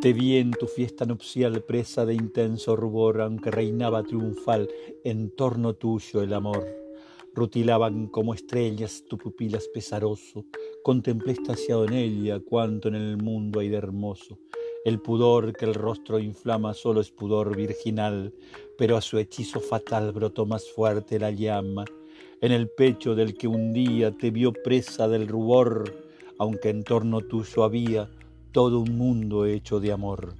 Te vi en tu fiesta nupcial presa de intenso rubor, aunque reinaba triunfal en torno tuyo el amor. Rutilaban como estrellas tu pupilas pesaroso, contemplé estasiado en ella cuanto en el mundo hay de hermoso. El pudor que el rostro inflama solo es pudor virginal, pero a su hechizo fatal brotó más fuerte la llama. En el pecho del que un día te vio presa del rubor, aunque en torno tuyo había todo un mundo hecho de amor.